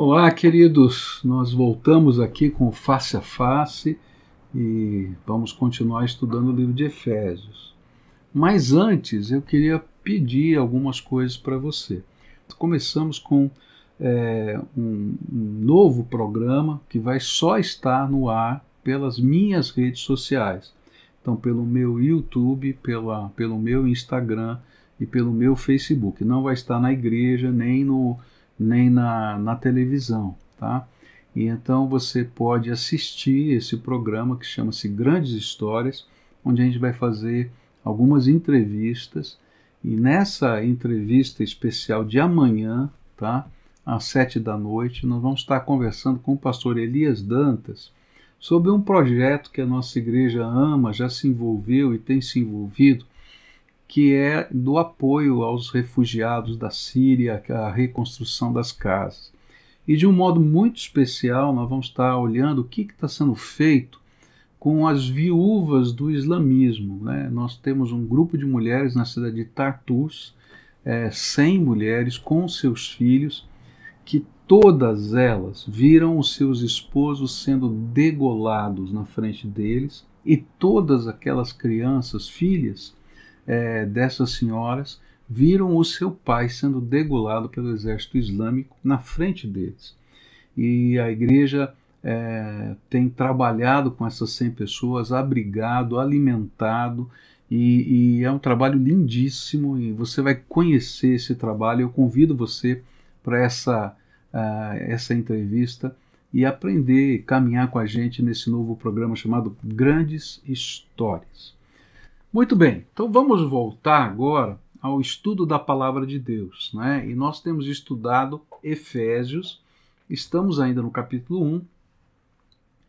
Olá, queridos. Nós voltamos aqui com Face a Face e vamos continuar estudando o livro de Efésios. Mas antes, eu queria pedir algumas coisas para você. Começamos com é, um, um novo programa que vai só estar no ar pelas minhas redes sociais. Então, pelo meu YouTube, pela, pelo meu Instagram e pelo meu Facebook. Não vai estar na igreja nem no nem na, na televisão, tá? E então você pode assistir esse programa que chama-se Grandes Histórias, onde a gente vai fazer algumas entrevistas e nessa entrevista especial de amanhã, tá? Às sete da noite, nós vamos estar conversando com o pastor Elias Dantas sobre um projeto que a nossa igreja ama, já se envolveu e tem se envolvido, que é do apoio aos refugiados da Síria, a reconstrução das casas. E de um modo muito especial, nós vamos estar olhando o que está sendo feito com as viúvas do islamismo. Né? Nós temos um grupo de mulheres na cidade de Tartus, é, 100 mulheres com seus filhos, que todas elas viram os seus esposos sendo degolados na frente deles, e todas aquelas crianças, filhas, é, dessas senhoras viram o seu pai sendo degolado pelo exército islâmico na frente deles. E a igreja é, tem trabalhado com essas 100 pessoas, abrigado, alimentado, e, e, é um trabalho lindíssimo e você vai conhecer esse trabalho. Eu convido você para essa, uh, essa entrevista e aprender, caminhar com a gente nesse novo programa chamado Grandes Histórias. Muito bem, então vamos voltar agora ao estudo da palavra de Deus. Né? E nós temos estudado Efésios, estamos ainda no capítulo 1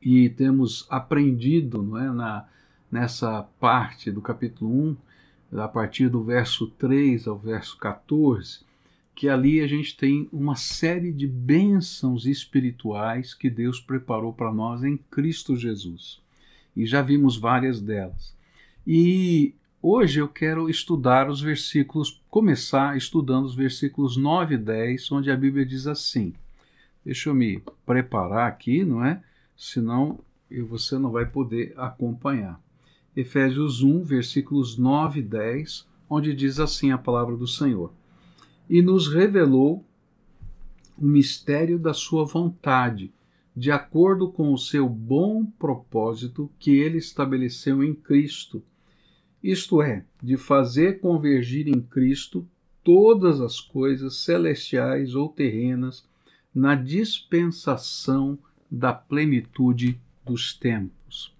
e temos aprendido não é, na, nessa parte do capítulo 1, a partir do verso 3 ao verso 14, que ali a gente tem uma série de bênçãos espirituais que Deus preparou para nós em Cristo Jesus. E já vimos várias delas. E hoje eu quero estudar os versículos, começar estudando os versículos 9 e 10, onde a Bíblia diz assim. Deixa eu me preparar aqui, não é? Senão você não vai poder acompanhar. Efésios 1, versículos 9 e 10, onde diz assim a palavra do Senhor: E nos revelou o mistério da sua vontade, de acordo com o seu bom propósito que ele estabeleceu em Cristo isto é, de fazer convergir em Cristo todas as coisas celestiais ou terrenas na dispensação da plenitude dos tempos.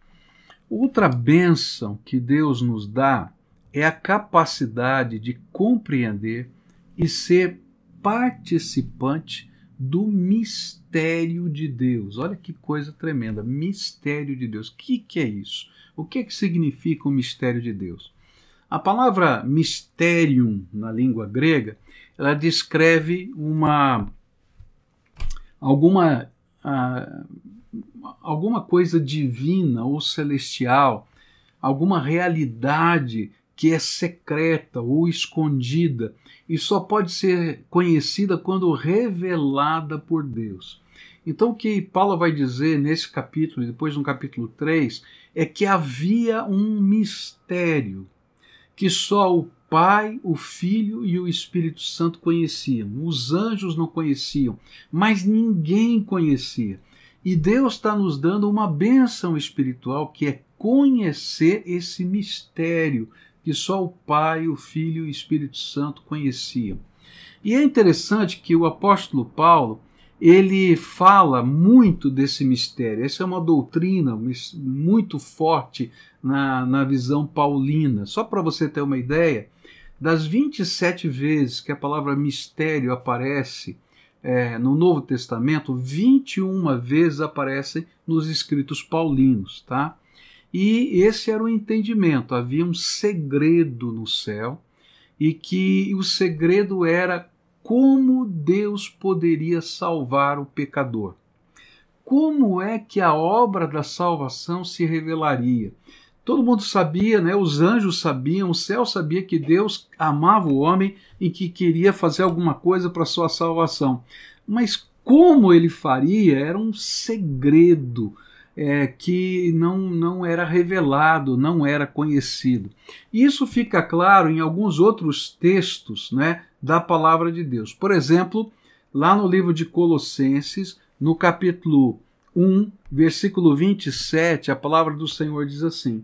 Outra bênção que Deus nos dá é a capacidade de compreender e ser participante do mistério de Deus. Olha que coisa tremenda, mistério de Deus. O que, que é isso? O que, que significa o mistério de Deus? A palavra mysterium na língua grega, ela descreve uma alguma uh, alguma coisa divina ou celestial, alguma realidade que é secreta ou escondida e só pode ser conhecida quando revelada por Deus. Então, o que Paulo vai dizer nesse capítulo e depois no capítulo 3 é que havia um mistério que só o Pai, o Filho e o Espírito Santo conheciam. Os anjos não conheciam, mas ninguém conhecia. E Deus está nos dando uma bênção espiritual que é conhecer esse mistério que só o Pai, o Filho e o Espírito Santo conheciam. E é interessante que o apóstolo Paulo ele fala muito desse mistério. Essa é uma doutrina muito forte na, na visão paulina. Só para você ter uma ideia, das 27 vezes que a palavra mistério aparece é, no Novo Testamento, 21 vezes aparecem nos escritos paulinos, tá? E esse era o entendimento, havia um segredo no céu e que o segredo era como Deus poderia salvar o pecador. Como é que a obra da salvação se revelaria? Todo mundo sabia, né? os anjos sabiam, o céu sabia que Deus amava o homem e que queria fazer alguma coisa para sua salvação. Mas como ele faria era um segredo é, que não, não era revelado, não era conhecido. Isso fica claro em alguns outros textos né, da palavra de Deus. Por exemplo, lá no livro de Colossenses, no capítulo 1, versículo 27, a palavra do Senhor diz assim: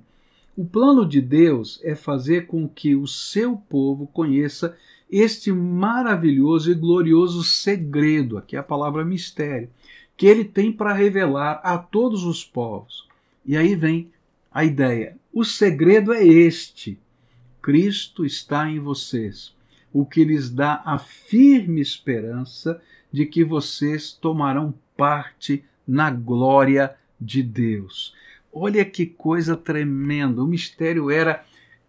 O plano de Deus é fazer com que o seu povo conheça este maravilhoso e glorioso segredo, aqui é a palavra mistério, que ele tem para revelar a todos os povos. E aí vem a ideia: o segredo é este: Cristo está em vocês, o que lhes dá a firme esperança de que vocês tomarão parte na glória de Deus. Olha que coisa tremenda! O mistério era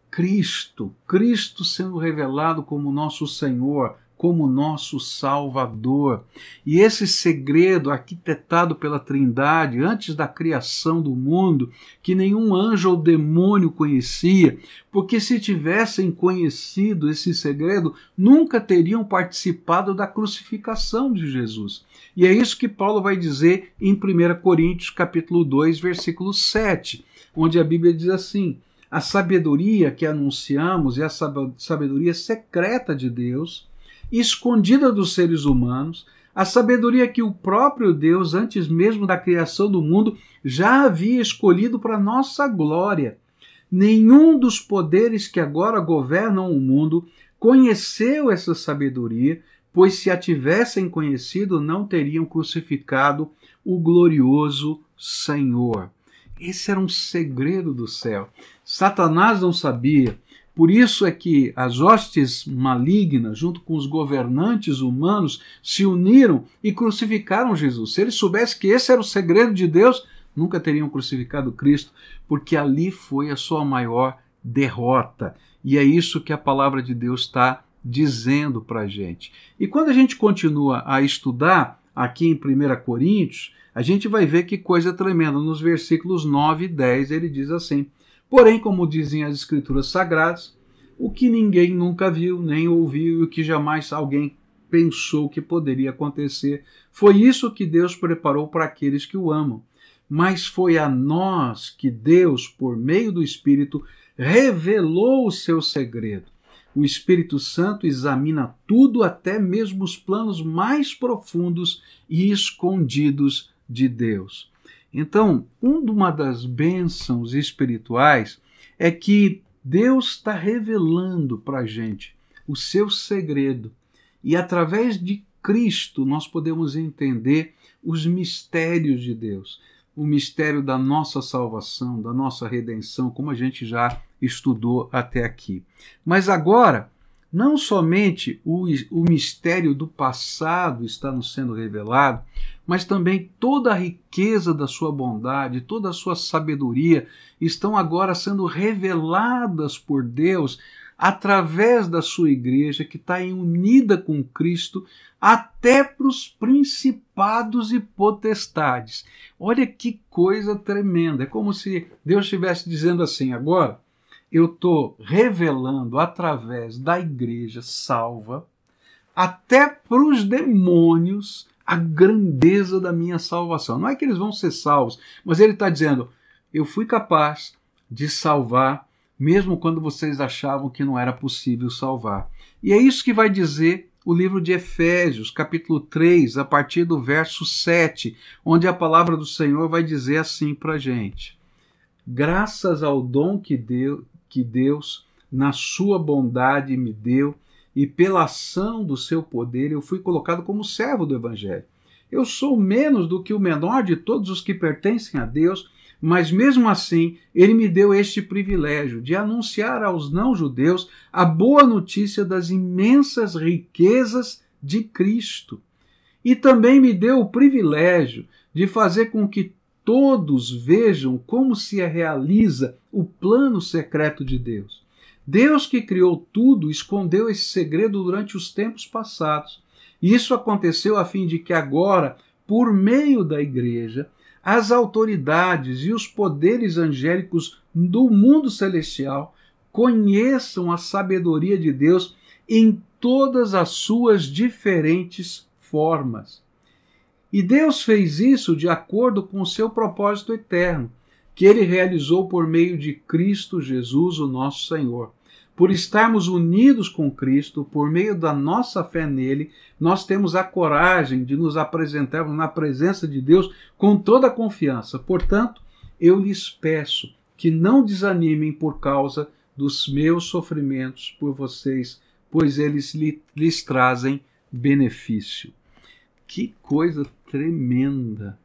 Cristo, Cristo sendo revelado como nosso Senhor, como nosso Salvador. E esse segredo arquitetado pela Trindade antes da criação do mundo, que nenhum anjo ou demônio conhecia, porque se tivessem conhecido esse segredo, nunca teriam participado da crucificação de Jesus. E é isso que Paulo vai dizer em 1 Coríntios capítulo 2, versículo 7, onde a Bíblia diz assim: a sabedoria que anunciamos é a sabedoria secreta de Deus, escondida dos seres humanos, a sabedoria que o próprio Deus, antes mesmo da criação do mundo, já havia escolhido para nossa glória. Nenhum dos poderes que agora governam o mundo conheceu essa sabedoria, pois se a tivessem conhecido, não teriam crucificado o glorioso Senhor. Esse era um segredo do céu. Satanás não sabia. Por isso é que as hostes malignas, junto com os governantes humanos, se uniram e crucificaram Jesus. Se eles soubessem que esse era o segredo de Deus, nunca teriam crucificado Cristo, porque ali foi a sua maior derrota. E é isso que a palavra de Deus está dizendo para a gente. E quando a gente continua a estudar aqui em 1 Coríntios, a gente vai ver que coisa tremenda. Nos versículos 9 e 10 ele diz assim: Porém, como dizem as Escrituras Sagradas, o que ninguém nunca viu, nem ouviu e o que jamais alguém pensou que poderia acontecer, foi isso que Deus preparou para aqueles que o amam. Mas foi a nós que Deus, por meio do Espírito, revelou o seu segredo. O Espírito Santo examina tudo, até mesmo os planos mais profundos e escondidos de Deus. Então, uma das bênçãos espirituais é que Deus está revelando para a gente o seu segredo. E através de Cristo nós podemos entender os mistérios de Deus. O mistério da nossa salvação, da nossa redenção, como a gente já estudou até aqui. Mas agora, não somente o, o mistério do passado está nos sendo revelado, mas também toda a riqueza da sua bondade, toda a sua sabedoria estão agora sendo reveladas por Deus através da sua igreja que está unida com Cristo até para os principados e potestades. Olha que coisa tremenda! É como se Deus estivesse dizendo assim: agora eu estou revelando através da igreja salva até para os demônios a grandeza da minha salvação. Não é que eles vão ser salvos, mas ele está dizendo: eu fui capaz de salvar, mesmo quando vocês achavam que não era possível salvar. E é isso que vai dizer o livro de Efésios, capítulo 3, a partir do verso 7, onde a palavra do Senhor vai dizer assim para a gente: Graças ao dom que, deu, que Deus, na sua bondade, me deu e pela ação do seu poder eu fui colocado como servo do Evangelho. Eu sou menos do que o menor de todos os que pertencem a Deus, mas mesmo assim ele me deu este privilégio de anunciar aos não-judeus a boa notícia das imensas riquezas de Cristo. E também me deu o privilégio de fazer com que todos vejam como se realiza o plano secreto de Deus. Deus que criou tudo escondeu esse segredo durante os tempos passados. Isso aconteceu a fim de que agora, por meio da igreja, as autoridades e os poderes angélicos do mundo celestial conheçam a sabedoria de Deus em todas as suas diferentes formas. E Deus fez isso de acordo com o seu propósito eterno, que ele realizou por meio de Cristo Jesus, o nosso Senhor. Por estarmos unidos com Cristo, por meio da nossa fé nele, nós temos a coragem de nos apresentarmos na presença de Deus com toda a confiança. Portanto, eu lhes peço que não desanimem por causa dos meus sofrimentos por vocês, pois eles lhes trazem benefício. Que coisa tremenda!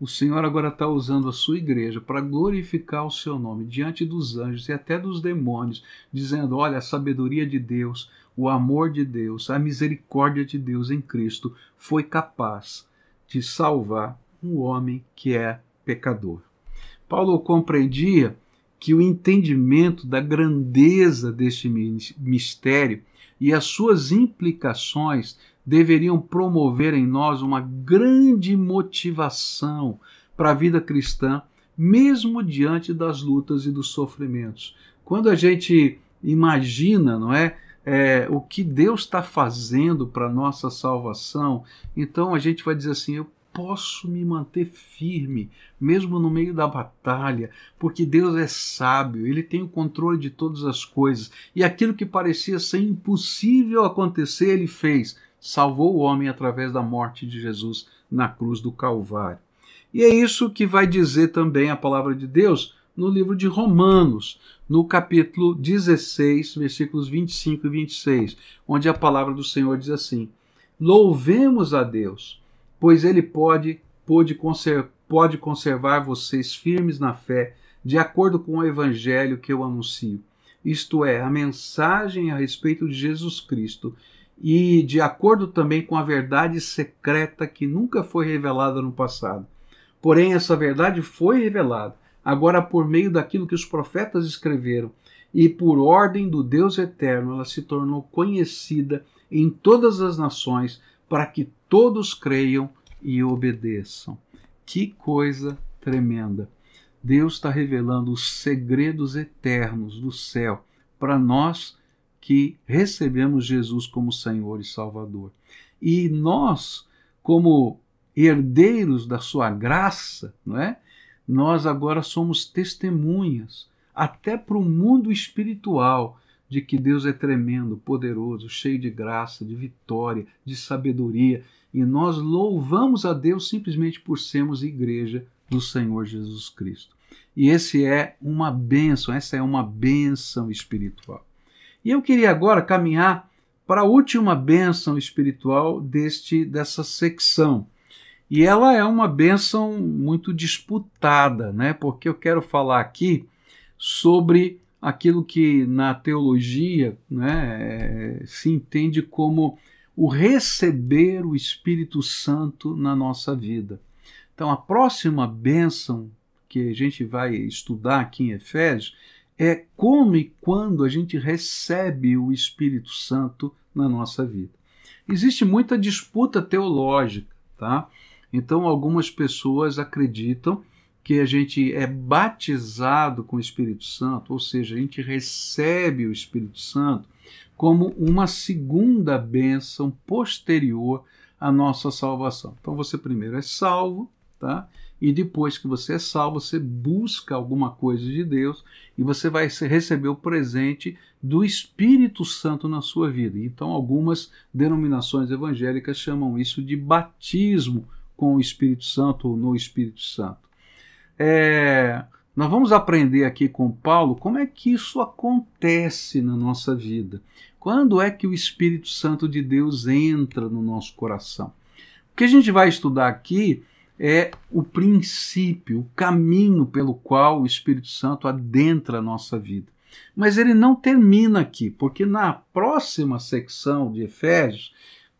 O Senhor agora está usando a sua igreja para glorificar o seu nome diante dos anjos e até dos demônios, dizendo: olha, a sabedoria de Deus, o amor de Deus, a misericórdia de Deus em Cristo foi capaz de salvar um homem que é pecador. Paulo compreendia que o entendimento da grandeza deste mistério e as suas implicações deveriam promover em nós uma grande motivação para a vida cristã, mesmo diante das lutas e dos sofrimentos. Quando a gente imagina, não é, é o que Deus está fazendo para nossa salvação, então a gente vai dizer assim: eu posso me manter firme, mesmo no meio da batalha, porque Deus é sábio, Ele tem o controle de todas as coisas, e aquilo que parecia ser impossível acontecer, Ele fez, salvou o homem através da morte de Jesus na cruz do Calvário. E é isso que vai dizer também a palavra de Deus no livro de Romanos, no capítulo 16, versículos 25 e 26, onde a palavra do Senhor diz assim: Louvemos a Deus pois ele pode, pode, conser, pode conservar vocês firmes na fé, de acordo com o evangelho que eu anuncio. Isto é, a mensagem a respeito de Jesus Cristo, e de acordo também com a verdade secreta que nunca foi revelada no passado. Porém, essa verdade foi revelada, agora por meio daquilo que os profetas escreveram, e por ordem do Deus eterno ela se tornou conhecida em todas as nações, para que todos creiam e obedeçam. Que coisa tremenda! Deus está revelando os segredos eternos do céu para nós que recebemos Jesus como Senhor e Salvador. E nós, como herdeiros da sua graça, não é? Nós agora somos testemunhas até para o mundo espiritual de que Deus é tremendo, poderoso, cheio de graça, de vitória, de sabedoria e nós louvamos a Deus simplesmente por sermos igreja do Senhor Jesus Cristo. E esse é uma bênção, essa é uma bênção espiritual. E eu queria agora caminhar para a última bênção espiritual deste dessa secção. E ela é uma bênção muito disputada, né? Porque eu quero falar aqui sobre aquilo que na teologia né, se entende como o receber o Espírito Santo na nossa vida. Então, a próxima bênção que a gente vai estudar aqui em Efésios é como e quando a gente recebe o Espírito Santo na nossa vida. Existe muita disputa teológica, tá? Então, algumas pessoas acreditam que a gente é batizado com o Espírito Santo, ou seja, a gente recebe o Espírito Santo como uma segunda bênção posterior à nossa salvação. Então você primeiro é salvo, tá? E depois que você é salvo, você busca alguma coisa de Deus e você vai receber o presente do Espírito Santo na sua vida. Então, algumas denominações evangélicas chamam isso de batismo com o Espírito Santo ou no Espírito Santo. É, nós vamos aprender aqui com Paulo como é que isso acontece na nossa vida. Quando é que o Espírito Santo de Deus entra no nosso coração? O que a gente vai estudar aqui é o princípio, o caminho pelo qual o Espírito Santo adentra a nossa vida. Mas ele não termina aqui, porque na próxima secção de Efésios,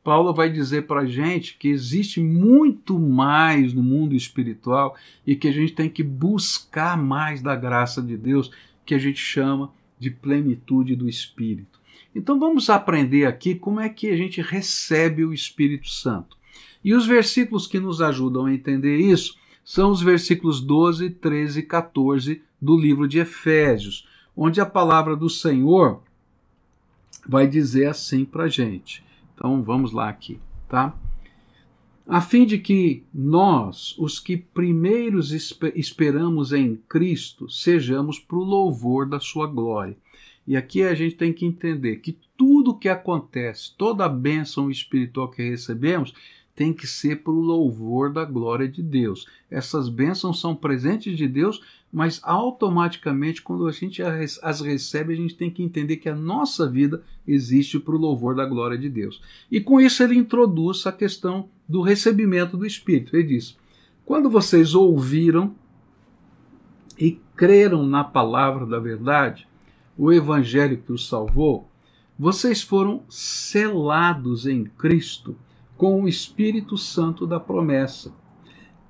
Paulo vai dizer para a gente que existe muito mais no mundo espiritual e que a gente tem que buscar mais da graça de Deus, que a gente chama de plenitude do Espírito. Então vamos aprender aqui como é que a gente recebe o Espírito Santo. E os versículos que nos ajudam a entender isso são os versículos 12, 13 e 14 do livro de Efésios, onde a palavra do Senhor vai dizer assim para a gente. Então vamos lá aqui, tá? a fim de que nós, os que primeiros esperamos em Cristo, sejamos para o louvor da sua glória. E aqui a gente tem que entender que tudo que acontece, toda a bênção espiritual que recebemos, tem que ser para o louvor da glória de Deus. Essas bênçãos são presentes de Deus, mas automaticamente, quando a gente as recebe, a gente tem que entender que a nossa vida existe para o louvor da glória de Deus. E com isso ele introduz a questão do recebimento do Espírito. Ele diz: quando vocês ouviram e creram na palavra da verdade, o evangelho que os salvou, vocês foram selados em Cristo com o Espírito Santo da promessa,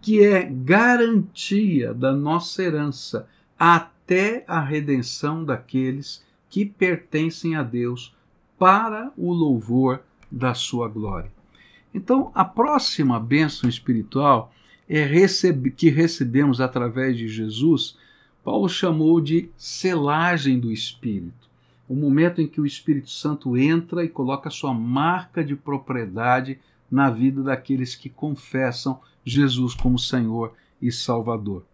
que é garantia da nossa herança até a redenção daqueles que pertencem a Deus para o louvor da sua glória. Então, a próxima bênção espiritual é recebe, que recebemos através de Jesus, Paulo chamou de selagem do Espírito. O momento em que o Espírito Santo entra e coloca sua marca de propriedade na vida daqueles que confessam Jesus como Senhor e Salvador.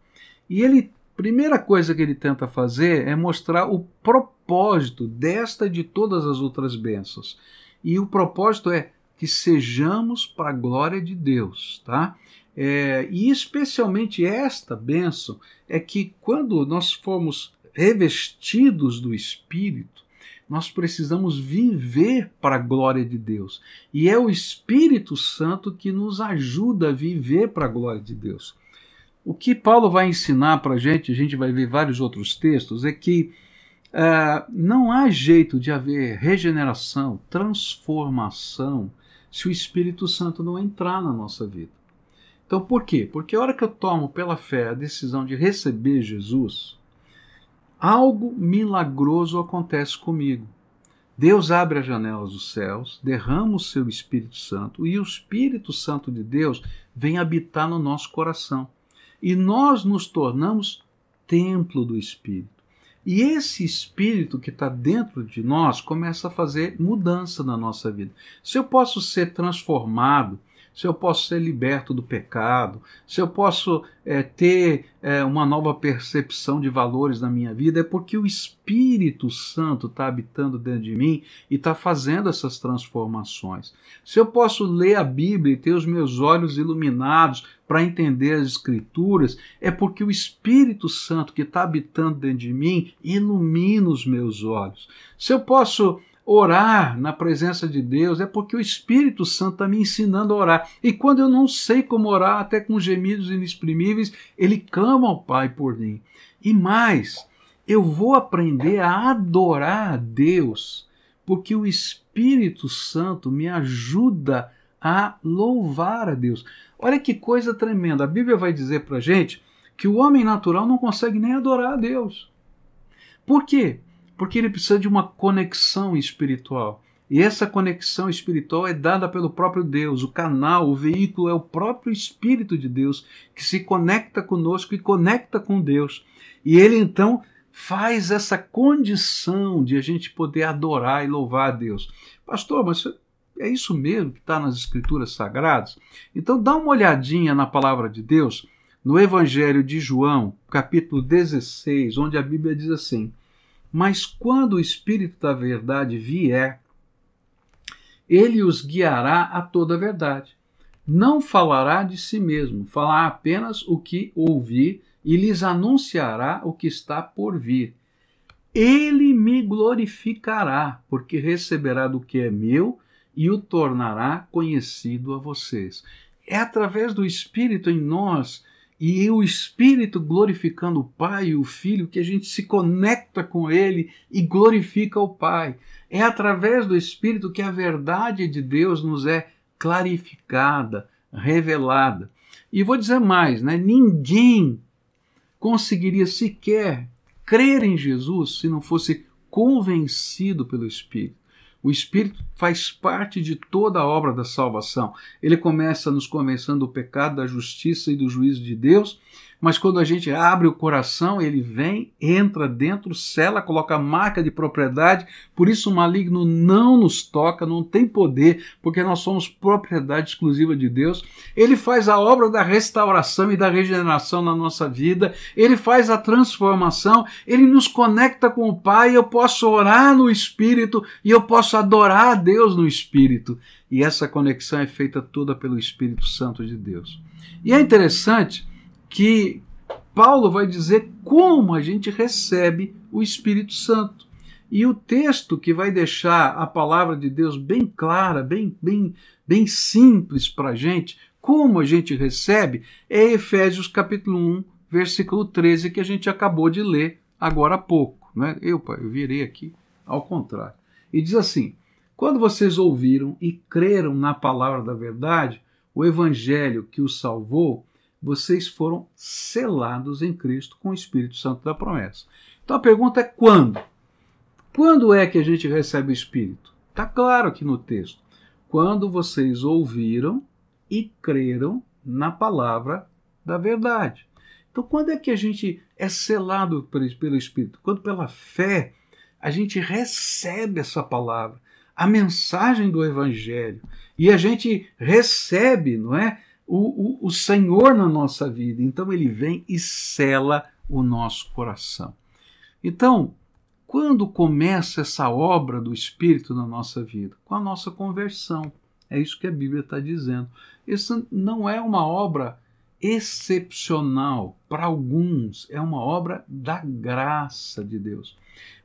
E ele, primeira coisa que ele tenta fazer é mostrar o propósito desta e de todas as outras bênçãos. E o propósito é que sejamos para a glória de Deus, tá? É, e especialmente esta bênção é que quando nós formos revestidos do Espírito, nós precisamos viver para a glória de Deus. E é o Espírito Santo que nos ajuda a viver para a glória de Deus. O que Paulo vai ensinar para a gente, a gente vai ver vários outros textos, é que uh, não há jeito de haver regeneração, transformação, se o Espírito Santo não entrar na nossa vida. Então, por quê? Porque a hora que eu tomo pela fé a decisão de receber Jesus, algo milagroso acontece comigo. Deus abre as janelas dos céus, derrama o seu Espírito Santo e o Espírito Santo de Deus vem habitar no nosso coração. E nós nos tornamos templo do Espírito. E esse Espírito que está dentro de nós começa a fazer mudança na nossa vida. Se eu posso ser transformado se eu posso ser liberto do pecado, se eu posso é, ter é, uma nova percepção de valores na minha vida, é porque o Espírito Santo está habitando dentro de mim e está fazendo essas transformações. Se eu posso ler a Bíblia e ter os meus olhos iluminados para entender as Escrituras, é porque o Espírito Santo que está habitando dentro de mim ilumina os meus olhos. Se eu posso orar na presença de Deus é porque o Espírito Santo está me ensinando a orar. E quando eu não sei como orar, até com gemidos inexprimíveis, ele clama ao Pai por mim. E mais, eu vou aprender a adorar a Deus, porque o Espírito Santo me ajuda a louvar a Deus. Olha que coisa tremenda. A Bíblia vai dizer para gente que o homem natural não consegue nem adorar a Deus. Por quê? Porque ele precisa de uma conexão espiritual. E essa conexão espiritual é dada pelo próprio Deus. O canal, o veículo é o próprio Espírito de Deus que se conecta conosco e conecta com Deus. E ele então faz essa condição de a gente poder adorar e louvar a Deus. Pastor, mas é isso mesmo que está nas Escrituras Sagradas? Então dá uma olhadinha na palavra de Deus no Evangelho de João, capítulo 16, onde a Bíblia diz assim. Mas quando o Espírito da Verdade vier, ele os guiará a toda a verdade. Não falará de si mesmo, falará apenas o que ouvir e lhes anunciará o que está por vir. Ele me glorificará, porque receberá do que é meu e o tornará conhecido a vocês. É através do Espírito em nós e o Espírito glorificando o Pai e o Filho, que a gente se conecta com Ele e glorifica o Pai. É através do Espírito que a verdade de Deus nos é clarificada, revelada. E vou dizer mais, né? ninguém conseguiria sequer crer em Jesus se não fosse convencido pelo Espírito. O Espírito faz parte de toda a obra da salvação. Ele começa nos convencendo do pecado, da justiça e do juízo de Deus, mas quando a gente abre o coração, ele vem, entra dentro, sela, coloca marca de propriedade. Por isso o maligno não nos toca, não tem poder, porque nós somos propriedade exclusiva de Deus. Ele faz a obra da restauração e da regeneração na nossa vida. Ele faz a transformação, ele nos conecta com o Pai. Eu posso orar no espírito e eu posso adorar a Deus no espírito. E essa conexão é feita toda pelo Espírito Santo de Deus. E é interessante que Paulo vai dizer como a gente recebe o Espírito Santo. E o texto que vai deixar a palavra de Deus bem clara, bem, bem, bem simples para a gente, como a gente recebe, é Efésios capítulo 1, versículo 13, que a gente acabou de ler agora há pouco. Né? Eu, eu virei aqui ao contrário. E diz assim: Quando vocês ouviram e creram na palavra da verdade, o evangelho que os salvou, vocês foram selados em Cristo com o Espírito Santo da promessa. Então a pergunta é quando? Quando é que a gente recebe o Espírito? Está claro aqui no texto. Quando vocês ouviram e creram na palavra da verdade. Então, quando é que a gente é selado pelo Espírito? Quando, pela fé, a gente recebe essa palavra, a mensagem do Evangelho, e a gente recebe, não é? O, o, o Senhor na nossa vida. Então ele vem e sela o nosso coração. Então, quando começa essa obra do Espírito na nossa vida? Com a nossa conversão. É isso que a Bíblia está dizendo. Isso não é uma obra excepcional para alguns, é uma obra da graça de Deus.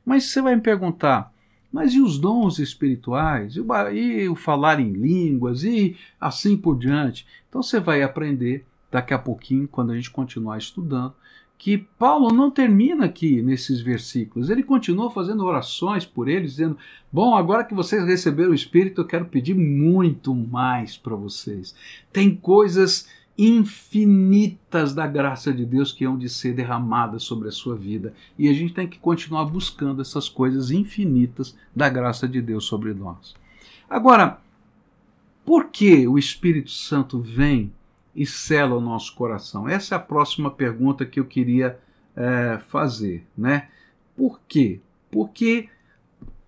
Mas você vai me perguntar, mas e os dons espirituais? E o, falar em línguas? E assim por diante? Então você vai aprender daqui a pouquinho, quando a gente continuar estudando, que Paulo não termina aqui nesses versículos. Ele continua fazendo orações por eles, dizendo: Bom, agora que vocês receberam o Espírito, eu quero pedir muito mais para vocês. Tem coisas infinitas da graça de Deus que hão de ser derramadas sobre a sua vida. E a gente tem que continuar buscando essas coisas infinitas da graça de Deus sobre nós. Agora, por que o Espírito Santo vem e sela o nosso coração? Essa é a próxima pergunta que eu queria é, fazer. Né? Por quê? Porque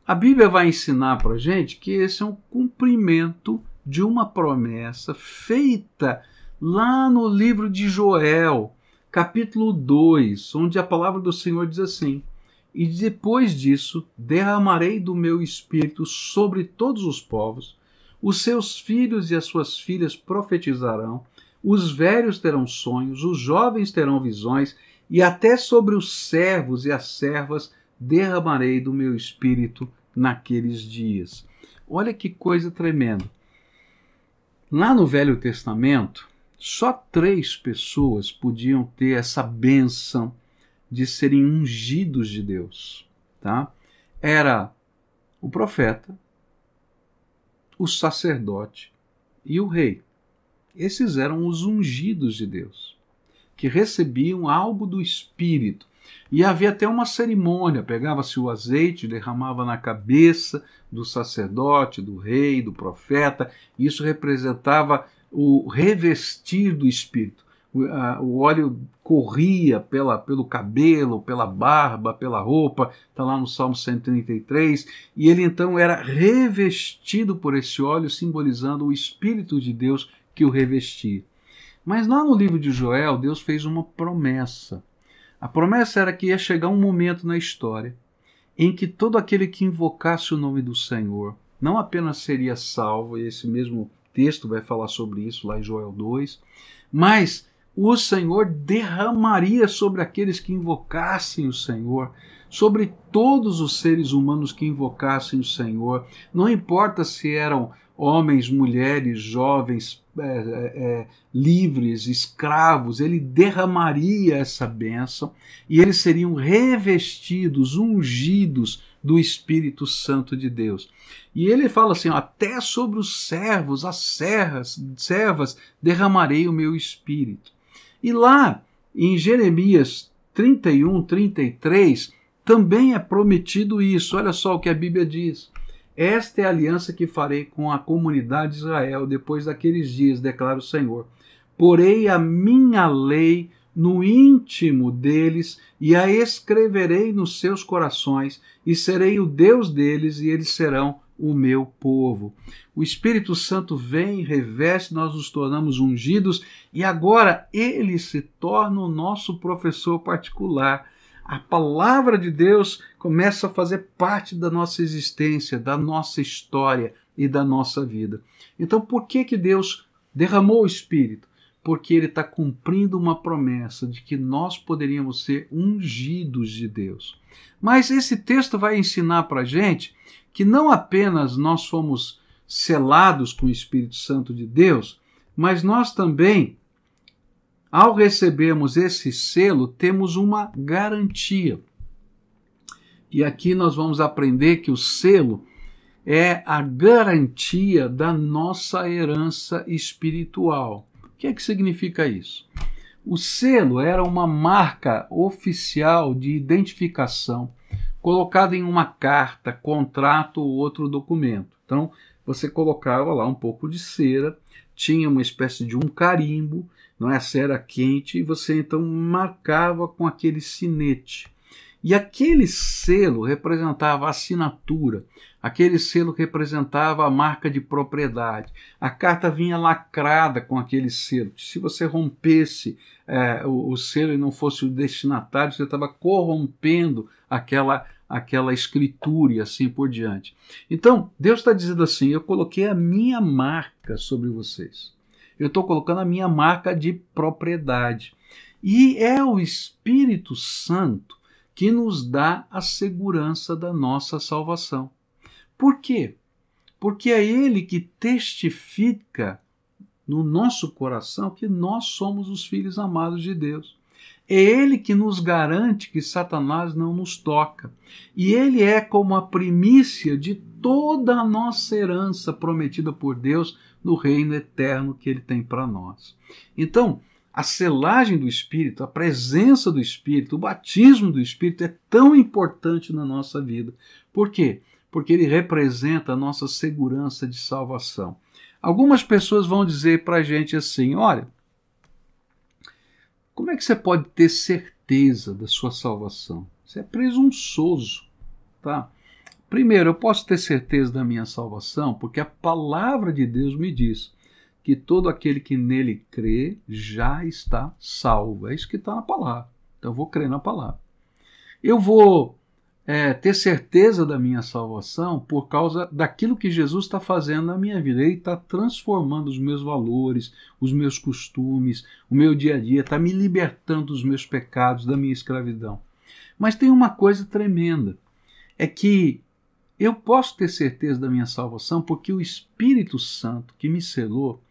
a Bíblia vai ensinar para gente que esse é um cumprimento de uma promessa feita lá no livro de Joel, capítulo 2, onde a palavra do Senhor diz assim: E depois disso derramarei do meu espírito sobre todos os povos, os seus filhos e as suas filhas profetizarão, os velhos terão sonhos, os jovens terão visões, e até sobre os servos e as servas derramarei do meu espírito naqueles dias. Olha que coisa tremenda. Lá no Velho Testamento, só três pessoas podiam ter essa benção de serem ungidos de Deus, tá? Era o profeta, o sacerdote e o rei. Esses eram os ungidos de Deus, que recebiam algo do Espírito. E havia até uma cerimônia: pegava-se o azeite, derramava na cabeça do sacerdote, do rei, do profeta. Isso representava o revestir do espírito. O, a, o óleo corria pela, pelo cabelo, pela barba, pela roupa, está lá no Salmo 133, e ele então era revestido por esse óleo, simbolizando o Espírito de Deus que o revestia. Mas lá no livro de Joel, Deus fez uma promessa. A promessa era que ia chegar um momento na história em que todo aquele que invocasse o nome do Senhor não apenas seria salvo, e esse mesmo texto vai falar sobre isso lá em Joel 2. Mas o Senhor derramaria sobre aqueles que invocassem o Senhor, sobre todos os seres humanos que invocassem o Senhor, não importa se eram homens, mulheres, jovens, é, é, é livres, escravos, ele derramaria essa bênção e eles seriam revestidos, ungidos do Espírito Santo de Deus. E ele fala assim: até sobre os servos, as serras, servas, derramarei o meu espírito. E lá em Jeremias 31, 33, também é prometido isso. Olha só o que a Bíblia diz. Esta é a aliança que farei com a comunidade de Israel depois daqueles dias, declara o Senhor. Porei a minha lei no íntimo deles e a escreverei nos seus corações, e serei o Deus deles, e eles serão o meu povo. O Espírito Santo vem, reveste, nós nos tornamos ungidos e agora ele se torna o nosso professor particular. A palavra de Deus começa a fazer parte da nossa existência, da nossa história e da nossa vida. Então, por que que Deus derramou o Espírito? Porque ele está cumprindo uma promessa de que nós poderíamos ser ungidos de Deus. Mas esse texto vai ensinar para a gente que não apenas nós fomos selados com o Espírito Santo de Deus, mas nós também, ao recebermos esse selo, temos uma garantia. E aqui nós vamos aprender que o selo é a garantia da nossa herança espiritual que é que significa isso? O selo era uma marca oficial de identificação colocada em uma carta, contrato ou outro documento. Então, você colocava lá um pouco de cera, tinha uma espécie de um carimbo, não é cera quente, e você então marcava com aquele sinete. E aquele selo representava a assinatura, aquele selo representava a marca de propriedade. A carta vinha lacrada com aquele selo. Se você rompesse é, o, o, selo e não fosse o destinatário, você estava corrompendo aquela, aquela escritura e assim por diante. Então, Deus está dizendo assim: eu coloquei a minha marca sobre vocês. Eu estou colocando a minha marca de propriedade. E é o Espírito Santo que nos dá a segurança da nossa salvação. Por quê? Porque é Ele que testifica no nosso coração que nós somos os filhos amados de Deus. É Ele que nos garante que Satanás não nos toca. E Ele é como a primícia de toda a nossa herança prometida por Deus no reino eterno que Ele tem para nós. Então, a selagem do Espírito, a presença do Espírito, o batismo do Espírito é tão importante na nossa vida. Por quê? Porque ele representa a nossa segurança de salvação. Algumas pessoas vão dizer para a gente assim: olha, como é que você pode ter certeza da sua salvação? Você é presunçoso, tá? Primeiro, eu posso ter certeza da minha salvação porque a palavra de Deus me diz que todo aquele que nele crê já está salvo. É isso que está na palavra. Então eu vou crer na palavra. Eu vou é, ter certeza da minha salvação por causa daquilo que Jesus está fazendo na minha vida. Ele está transformando os meus valores, os meus costumes, o meu dia a dia, está me libertando dos meus pecados, da minha escravidão. Mas tem uma coisa tremenda: é que eu posso ter certeza da minha salvação porque o Espírito Santo que me selou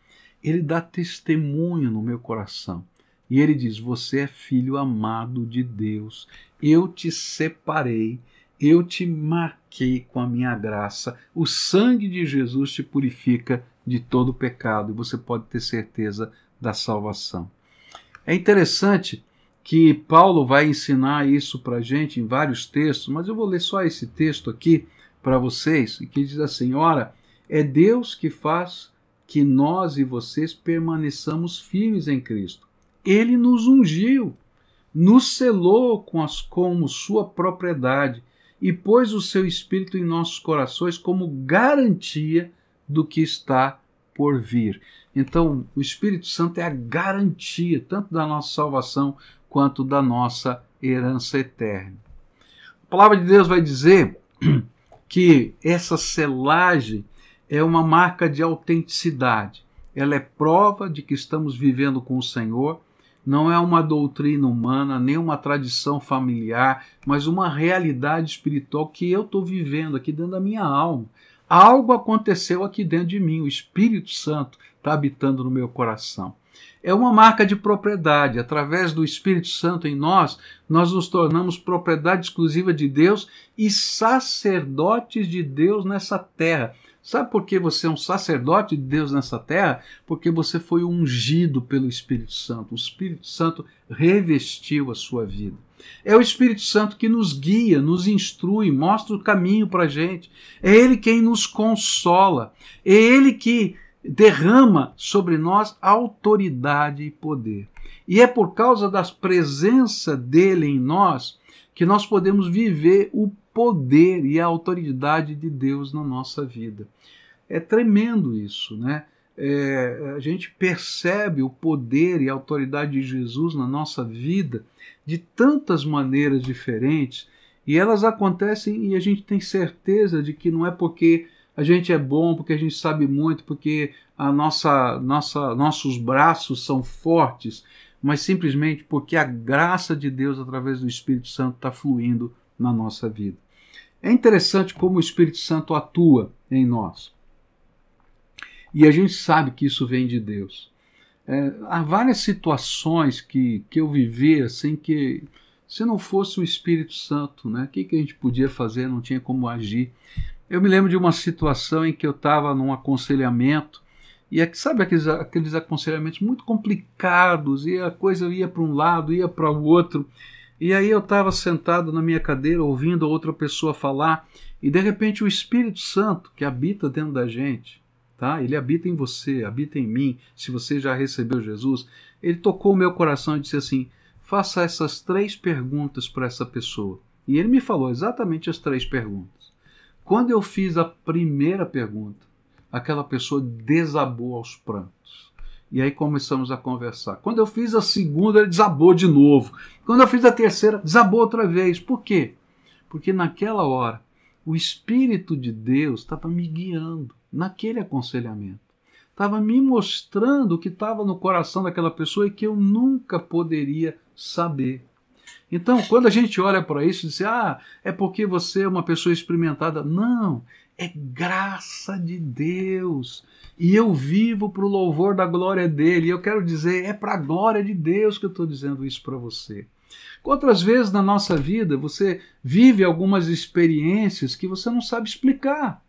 ele dá testemunho no meu coração. E ele diz: Você é filho amado de Deus. Eu te separei, eu te marquei com a minha graça. O sangue de Jesus te purifica de todo pecado e você pode ter certeza da salvação. É interessante que Paulo vai ensinar isso para a gente em vários textos, mas eu vou ler só esse texto aqui para vocês, que diz assim: Ora, é Deus que faz que nós e vocês permaneçamos firmes em Cristo. Ele nos ungiu, nos selou com as, como sua propriedade e pôs o seu Espírito em nossos corações como garantia do que está por vir. Então, o Espírito Santo é a garantia tanto da nossa salvação quanto da nossa herança eterna. A palavra de Deus vai dizer que essa selagem é uma marca de autenticidade. Ela é prova de que estamos vivendo com o Senhor. Não é uma doutrina humana, nem uma tradição familiar, mas uma realidade espiritual que eu estou vivendo aqui dentro da minha alma. Algo aconteceu aqui dentro de mim, o Espírito Santo está habitando no meu coração. É uma marca de propriedade. Através do Espírito Santo em nós, nós nos tornamos propriedade exclusiva de Deus e sacerdotes de Deus nessa terra. Sabe por que você é um sacerdote de Deus nessa terra? Porque você foi ungido pelo Espírito Santo. O Espírito Santo revestiu a sua vida. É o Espírito Santo que nos guia, nos instrui, mostra o caminho para a gente. É Ele quem nos consola. É Ele que derrama sobre nós autoridade e poder. E é por causa da presença dele em nós que nós podemos viver o poder e a autoridade de Deus na nossa vida. É tremendo isso, né? É, a gente percebe o poder e a autoridade de Jesus na nossa vida de tantas maneiras diferentes e elas acontecem e a gente tem certeza de que não é porque a gente é bom, porque a gente sabe muito, porque a nossa, nossa, nossos braços são fortes, mas simplesmente porque a graça de Deus através do Espírito Santo está fluindo na nossa vida. É interessante como o Espírito Santo atua em nós. E a gente sabe que isso vem de Deus. É, há várias situações que, que eu vivi assim que se não fosse o Espírito Santo, né, o que, que a gente podia fazer? Não tinha como agir. Eu me lembro de uma situação em que eu estava num aconselhamento e é, sabe aqueles, aqueles aconselhamentos muito complicados e a coisa ia para um lado, ia para o outro. E aí eu estava sentado na minha cadeira ouvindo outra pessoa falar e de repente o Espírito Santo que habita dentro da gente, tá? Ele habita em você, habita em mim. Se você já recebeu Jesus, ele tocou o meu coração e disse assim: faça essas três perguntas para essa pessoa. E ele me falou exatamente as três perguntas. Quando eu fiz a primeira pergunta, aquela pessoa desabou aos prantos. E aí começamos a conversar. Quando eu fiz a segunda, ele desabou de novo. Quando eu fiz a terceira, desabou outra vez. Por quê? Porque naquela hora, o Espírito de Deus estava me guiando naquele aconselhamento. Estava me mostrando o que estava no coração daquela pessoa e que eu nunca poderia saber. Então, quando a gente olha para isso e diz, ah, é porque você é uma pessoa experimentada. Não, é graça de Deus. E eu vivo para o louvor da glória dele. E eu quero dizer, é para a glória de Deus que eu estou dizendo isso para você. Outras vezes na nossa vida você vive algumas experiências que você não sabe explicar,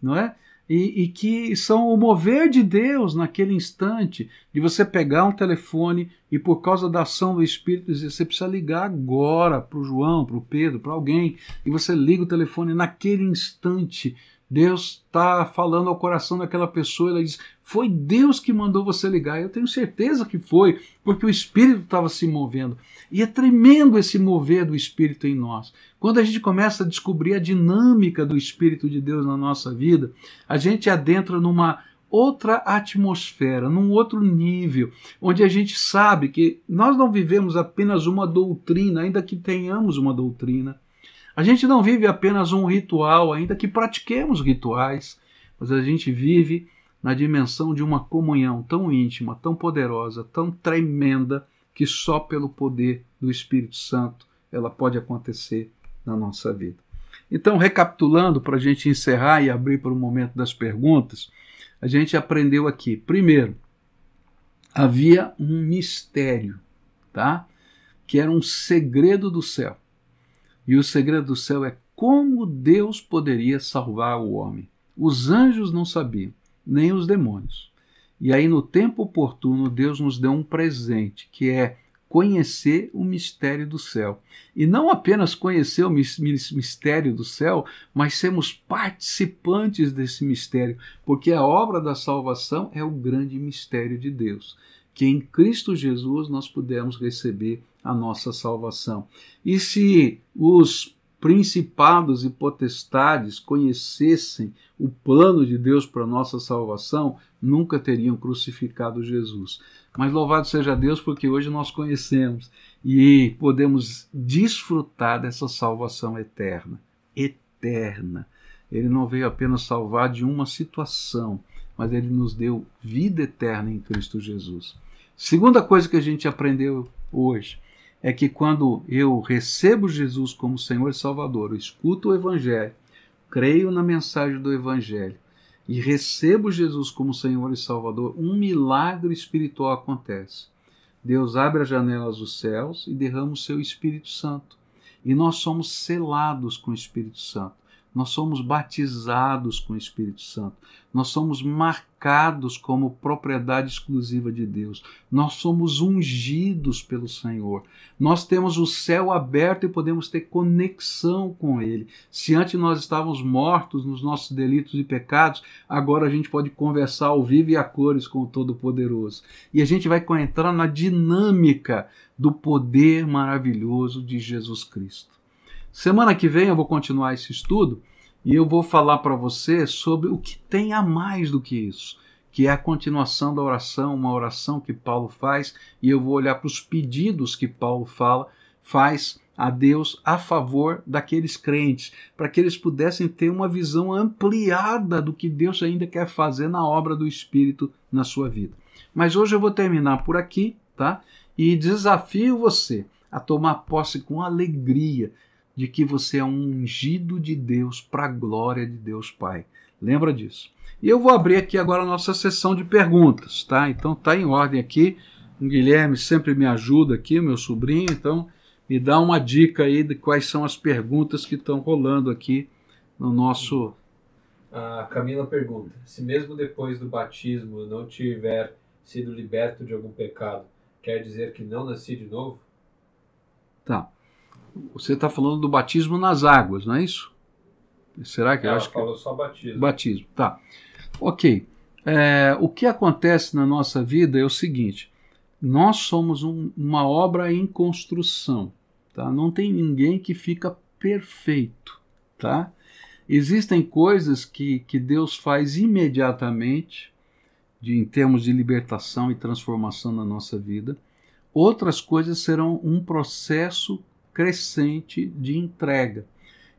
não é? E, e, que são o mover de Deus naquele instante, de você pegar um telefone e por causa da ação do Espírito dizer, você precisa ligar agora para o João, para o Pedro, para alguém, e você liga o telefone naquele instante. Deus está falando ao coração daquela pessoa, ela diz: Foi Deus que mandou você ligar. Eu tenho certeza que foi, porque o Espírito estava se movendo. E é tremendo esse mover do Espírito em nós. Quando a gente começa a descobrir a dinâmica do Espírito de Deus na nossa vida, a gente adentra numa outra atmosfera, num outro nível, onde a gente sabe que nós não vivemos apenas uma doutrina, ainda que tenhamos uma doutrina a gente não vive apenas um ritual, ainda que pratiquemos rituais, mas a gente vive na dimensão de uma comunhão tão íntima, tão poderosa, tão tremenda, que só pelo poder do Espírito Santo ela pode acontecer na nossa vida. Então, recapitulando, para a gente encerrar e abrir para o momento das perguntas, a gente aprendeu aqui. Primeiro, havia um mistério, tá? Que era um segredo do céu. E o segredo do céu é como Deus poderia salvar o homem. Os anjos não sabiam, nem os demônios. E aí, no tempo oportuno, Deus nos deu um presente, que é conhecer o mistério do céu. E não apenas conhecer o mistério do céu, mas sermos participantes desse mistério, porque a obra da salvação é o grande mistério de Deus que em Cristo Jesus nós pudemos receber a nossa salvação. E se os principados e potestades conhecessem o plano de Deus para nossa salvação, nunca teriam crucificado Jesus. Mas louvado seja Deus, porque hoje nós conhecemos e podemos desfrutar dessa salvação eterna. Eterna. Ele não veio apenas salvar de uma situação, mas ele nos deu vida eterna em Cristo Jesus. Segunda coisa que a gente aprendeu hoje é que quando eu recebo Jesus como Senhor e Salvador, eu escuto o Evangelho, creio na mensagem do Evangelho e recebo Jesus como Senhor e Salvador, um milagre espiritual acontece. Deus abre as janelas dos céus e derrama o seu Espírito Santo. E nós somos selados com o Espírito Santo. Nós somos batizados com o Espírito Santo, nós somos marcados como propriedade exclusiva de Deus, nós somos ungidos pelo Senhor, nós temos o céu aberto e podemos ter conexão com Ele. Se antes nós estávamos mortos nos nossos delitos e pecados, agora a gente pode conversar ao vivo e a cores com o Todo-Poderoso. E a gente vai entrar na dinâmica do poder maravilhoso de Jesus Cristo. Semana que vem eu vou continuar esse estudo e eu vou falar para você sobre o que tem a mais do que isso, que é a continuação da oração, uma oração que Paulo faz, e eu vou olhar para os pedidos que Paulo fala, faz a Deus a favor daqueles crentes, para que eles pudessem ter uma visão ampliada do que Deus ainda quer fazer na obra do Espírito na sua vida. Mas hoje eu vou terminar por aqui, tá? E desafio você a tomar posse com alegria de que você é um ungido de Deus para a glória de Deus Pai. Lembra disso. E eu vou abrir aqui agora a nossa sessão de perguntas, tá? Então tá em ordem aqui. O Guilherme sempre me ajuda aqui, meu sobrinho, então me dá uma dica aí de quais são as perguntas que estão rolando aqui no nosso. A Camila pergunta: se mesmo depois do batismo não tiver sido liberto de algum pecado, quer dizer que não nasci de novo? Tá. Você está falando do batismo nas águas, não é isso? Será que Ela eu acho falou que só batismo. batismo? Tá. Ok. É, o que acontece na nossa vida é o seguinte: nós somos um, uma obra em construção, tá? Não tem ninguém que fica perfeito, tá? Existem coisas que, que Deus faz imediatamente, de, em termos de libertação e transformação na nossa vida. Outras coisas serão um processo crescente de entrega.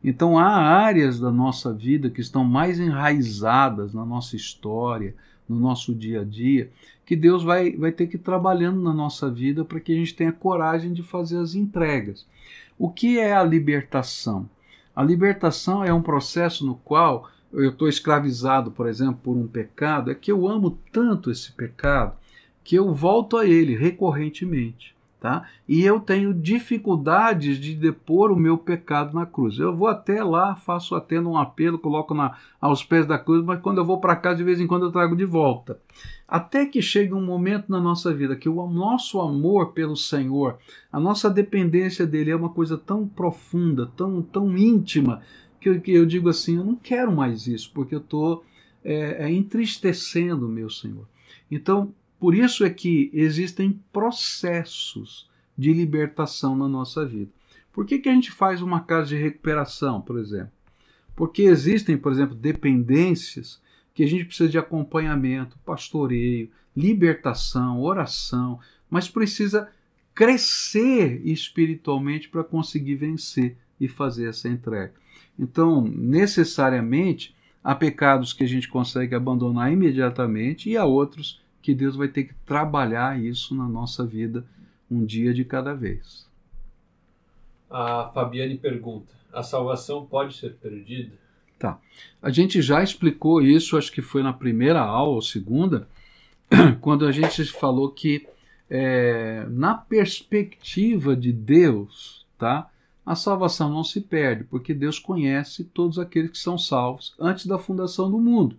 Então há áreas da nossa vida que estão mais enraizadas na nossa história, no nosso dia a dia, que Deus vai, vai ter que ir trabalhando na nossa vida para que a gente tenha coragem de fazer as entregas. O que é a libertação? A libertação é um processo no qual eu estou escravizado, por exemplo, por um pecado, é que eu amo tanto esse pecado que eu volto a ele recorrentemente. Tá? E eu tenho dificuldades de depor o meu pecado na cruz. Eu vou até lá, faço até um apelo, coloco na, aos pés da cruz, mas quando eu vou para casa, de vez em quando eu trago de volta. Até que chegue um momento na nossa vida que o nosso amor pelo Senhor, a nossa dependência dele é uma coisa tão profunda, tão, tão íntima, que eu, que eu digo assim: eu não quero mais isso, porque eu estou é, é, entristecendo o meu Senhor. Então, por isso é que existem processos de libertação na nossa vida. Por que, que a gente faz uma casa de recuperação, por exemplo? Porque existem, por exemplo, dependências que a gente precisa de acompanhamento, pastoreio, libertação, oração, mas precisa crescer espiritualmente para conseguir vencer e fazer essa entrega. Então, necessariamente, há pecados que a gente consegue abandonar imediatamente e há outros que Deus vai ter que trabalhar isso na nossa vida um dia de cada vez. A Fabiane pergunta: a salvação pode ser perdida? Tá. A gente já explicou isso, acho que foi na primeira aula ou segunda, quando a gente falou que é, na perspectiva de Deus, tá? A salvação não se perde, porque Deus conhece todos aqueles que são salvos antes da fundação do mundo,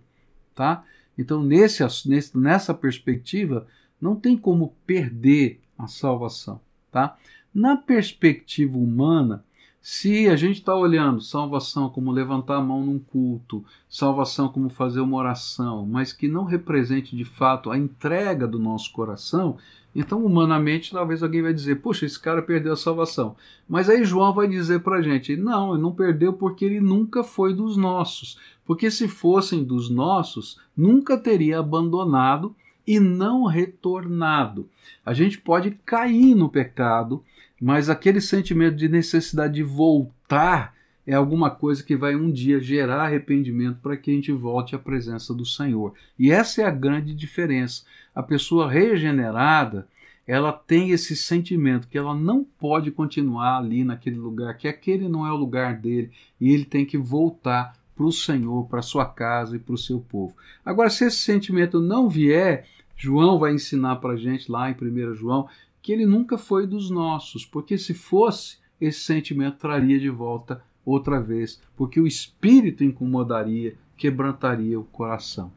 tá? Então, nesse, nesse, nessa perspectiva, não tem como perder a salvação. Tá? Na perspectiva humana, se a gente está olhando salvação como levantar a mão num culto, salvação como fazer uma oração, mas que não represente de fato a entrega do nosso coração, então humanamente talvez alguém vai dizer: Poxa, esse cara perdeu a salvação. Mas aí João vai dizer para a gente: Não, ele não perdeu porque ele nunca foi dos nossos. Porque se fossem dos nossos, nunca teria abandonado e não retornado. A gente pode cair no pecado mas aquele sentimento de necessidade de voltar é alguma coisa que vai um dia gerar arrependimento para que a gente volte à presença do Senhor. E essa é a grande diferença. A pessoa regenerada, ela tem esse sentimento que ela não pode continuar ali naquele lugar, que aquele não é o lugar dele, e ele tem que voltar para o Senhor, para a sua casa e para o seu povo. Agora, se esse sentimento não vier, João vai ensinar para a gente lá em 1 João que ele nunca foi dos nossos, porque se fosse, esse sentimento traria de volta outra vez, porque o espírito incomodaria, quebrantaria o coração.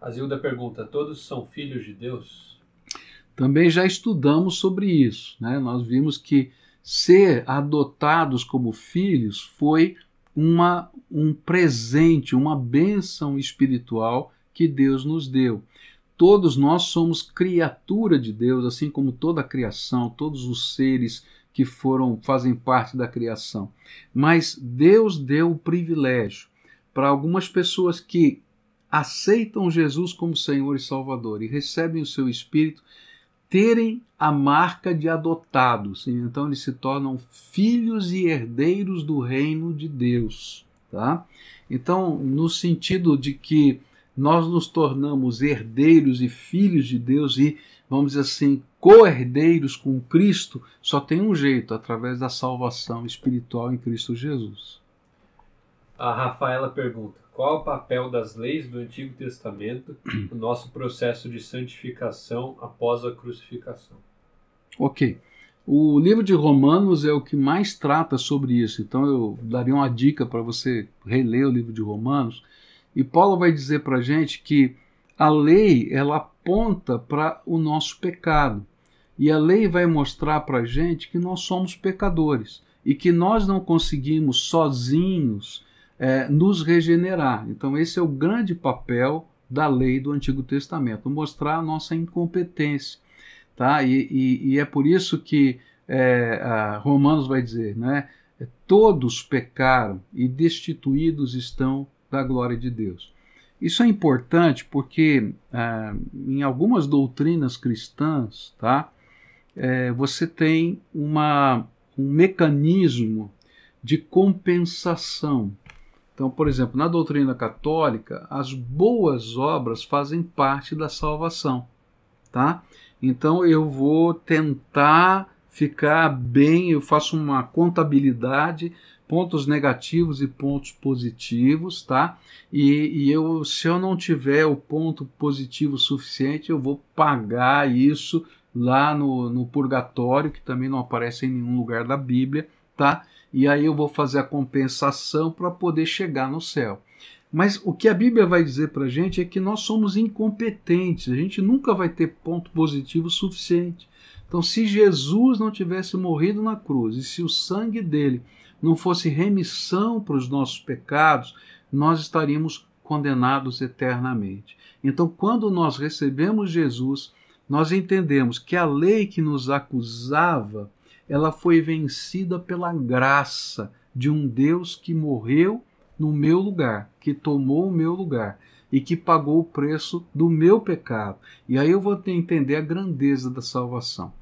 A Zilda pergunta: todos são filhos de Deus? Também já estudamos sobre isso. Né? Nós vimos que ser adotados como filhos foi uma, um presente, uma bênção espiritual que Deus nos deu. Todos nós somos criatura de Deus, assim como toda a criação, todos os seres que foram fazem parte da criação. Mas Deus deu o privilégio para algumas pessoas que aceitam Jesus como Senhor e Salvador e recebem o seu espírito terem a marca de adotados. Então eles se tornam filhos e herdeiros do reino de Deus, tá? Então, no sentido de que nós nos tornamos herdeiros e filhos de Deus e, vamos dizer assim, co-herdeiros com Cristo, só tem um jeito, através da salvação espiritual em Cristo Jesus. A Rafaela pergunta: qual o papel das leis do Antigo Testamento no nosso processo de santificação após a crucificação? Ok. O livro de Romanos é o que mais trata sobre isso, então eu daria uma dica para você reler o livro de Romanos. E Paulo vai dizer para a gente que a lei ela aponta para o nosso pecado. E a lei vai mostrar para a gente que nós somos pecadores e que nós não conseguimos sozinhos é, nos regenerar. Então, esse é o grande papel da lei do Antigo Testamento, mostrar a nossa incompetência. Tá? E, e, e é por isso que é, Romanos vai dizer, né? todos pecaram e destituídos estão da glória de Deus. Isso é importante porque é, em algumas doutrinas cristãs, tá? É, você tem uma, um mecanismo de compensação então, por exemplo, na doutrina católica, as boas obras fazem parte da salvação, tá? Então eu vou tentar ficar bem, eu faço uma contabilidade, pontos negativos e pontos positivos, tá? E, e eu, se eu não tiver o ponto positivo suficiente, eu vou pagar isso lá no, no purgatório, que também não aparece em nenhum lugar da Bíblia, tá? E aí eu vou fazer a compensação para poder chegar no céu. Mas o que a Bíblia vai dizer para a gente é que nós somos incompetentes, a gente nunca vai ter ponto positivo suficiente. Então, se Jesus não tivesse morrido na cruz e se o sangue dele não fosse remissão para os nossos pecados, nós estaríamos condenados eternamente. Então, quando nós recebemos Jesus, nós entendemos que a lei que nos acusava ela foi vencida pela graça de um Deus que morreu no meu lugar, que tomou o meu lugar e que pagou o preço do meu pecado. E aí eu vou entender a grandeza da salvação.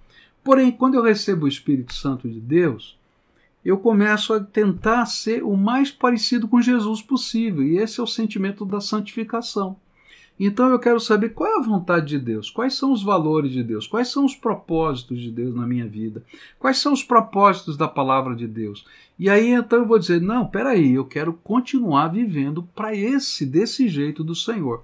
Porém, quando eu recebo o Espírito Santo de Deus, eu começo a tentar ser o mais parecido com Jesus possível, e esse é o sentimento da santificação. Então eu quero saber qual é a vontade de Deus, quais são os valores de Deus, quais são os propósitos de Deus na minha vida, quais são os propósitos da palavra de Deus. E aí então eu vou dizer: não, peraí, eu quero continuar vivendo para esse, desse jeito do Senhor.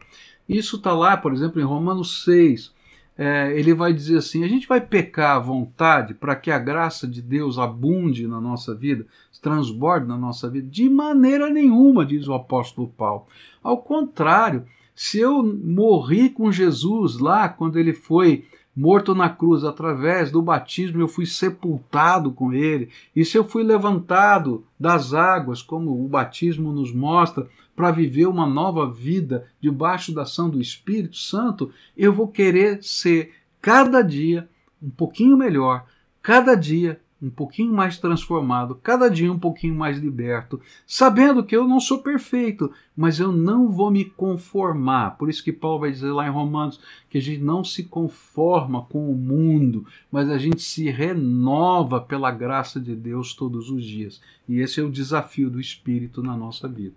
Isso está lá, por exemplo, em Romanos 6. É, ele vai dizer assim: a gente vai pecar à vontade para que a graça de Deus abunde na nossa vida, transborde na nossa vida? De maneira nenhuma, diz o apóstolo Paulo. Ao contrário, se eu morri com Jesus lá, quando ele foi morto na cruz, através do batismo, eu fui sepultado com ele, e se eu fui levantado das águas, como o batismo nos mostra, para viver uma nova vida debaixo da ação do Espírito Santo, eu vou querer ser cada dia um pouquinho melhor, cada dia um pouquinho mais transformado, cada dia um pouquinho mais liberto, sabendo que eu não sou perfeito, mas eu não vou me conformar. Por isso que Paulo vai dizer lá em Romanos que a gente não se conforma com o mundo, mas a gente se renova pela graça de Deus todos os dias. E esse é o desafio do Espírito na nossa vida.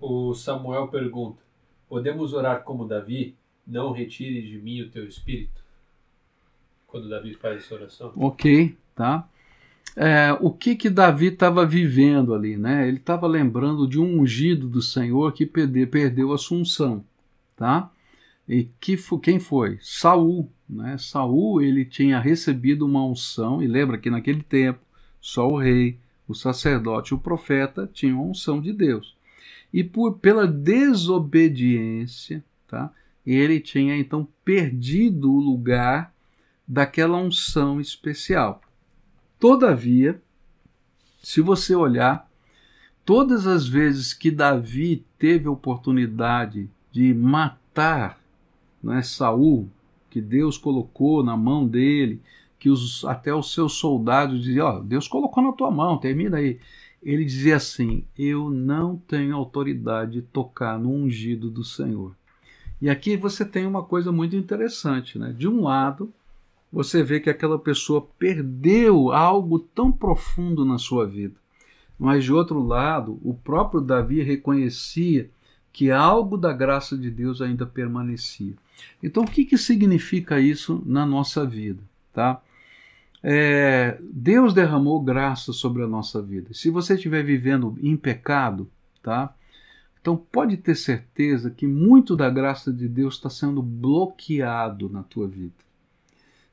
O Samuel pergunta: Podemos orar como Davi? Não retire de mim o teu espírito? Quando Davi faz essa oração? Ok, tá? É, o que que Davi estava vivendo ali, né? Ele estava lembrando de um ungido do Senhor que perdeu, a assunção, tá? E que quem foi? Saul, né? Saul ele tinha recebido uma unção e lembra que naquele tempo só o rei, O sacerdote o profeta tinham a unção de Deus. E por pela desobediência, tá? Ele tinha então perdido o lugar daquela unção especial. Todavia, se você olhar, todas as vezes que Davi teve a oportunidade de matar né, Saul, que Deus colocou na mão dele, que os, até os seus soldados diziam: oh, Deus colocou na tua mão, termina aí. Ele dizia assim: Eu não tenho autoridade de tocar no ungido do Senhor. E aqui você tem uma coisa muito interessante, né? De um lado, você vê que aquela pessoa perdeu algo tão profundo na sua vida. Mas de outro lado, o próprio Davi reconhecia que algo da graça de Deus ainda permanecia. Então, o que, que significa isso na nossa vida? Tá? É, Deus derramou graça sobre a nossa vida. Se você estiver vivendo em pecado, tá? Então pode ter certeza que muito da graça de Deus está sendo bloqueado na tua vida.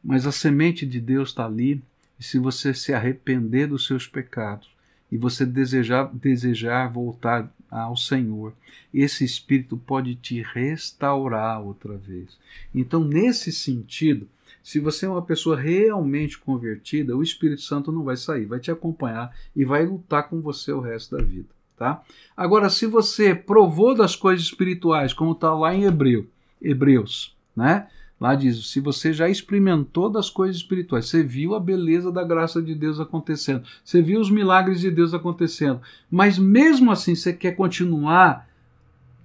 Mas a semente de Deus está ali, e se você se arrepender dos seus pecados e você desejar, desejar voltar ao Senhor, esse Espírito pode te restaurar outra vez. Então, nesse sentido, se você é uma pessoa realmente convertida, o Espírito Santo não vai sair, vai te acompanhar e vai lutar com você o resto da vida. Tá? Agora, se você provou das coisas espirituais, como está lá em Hebreu, Hebreus, né? Lá diz: se você já experimentou das coisas espirituais, você viu a beleza da graça de Deus acontecendo, você viu os milagres de Deus acontecendo, mas mesmo assim você quer continuar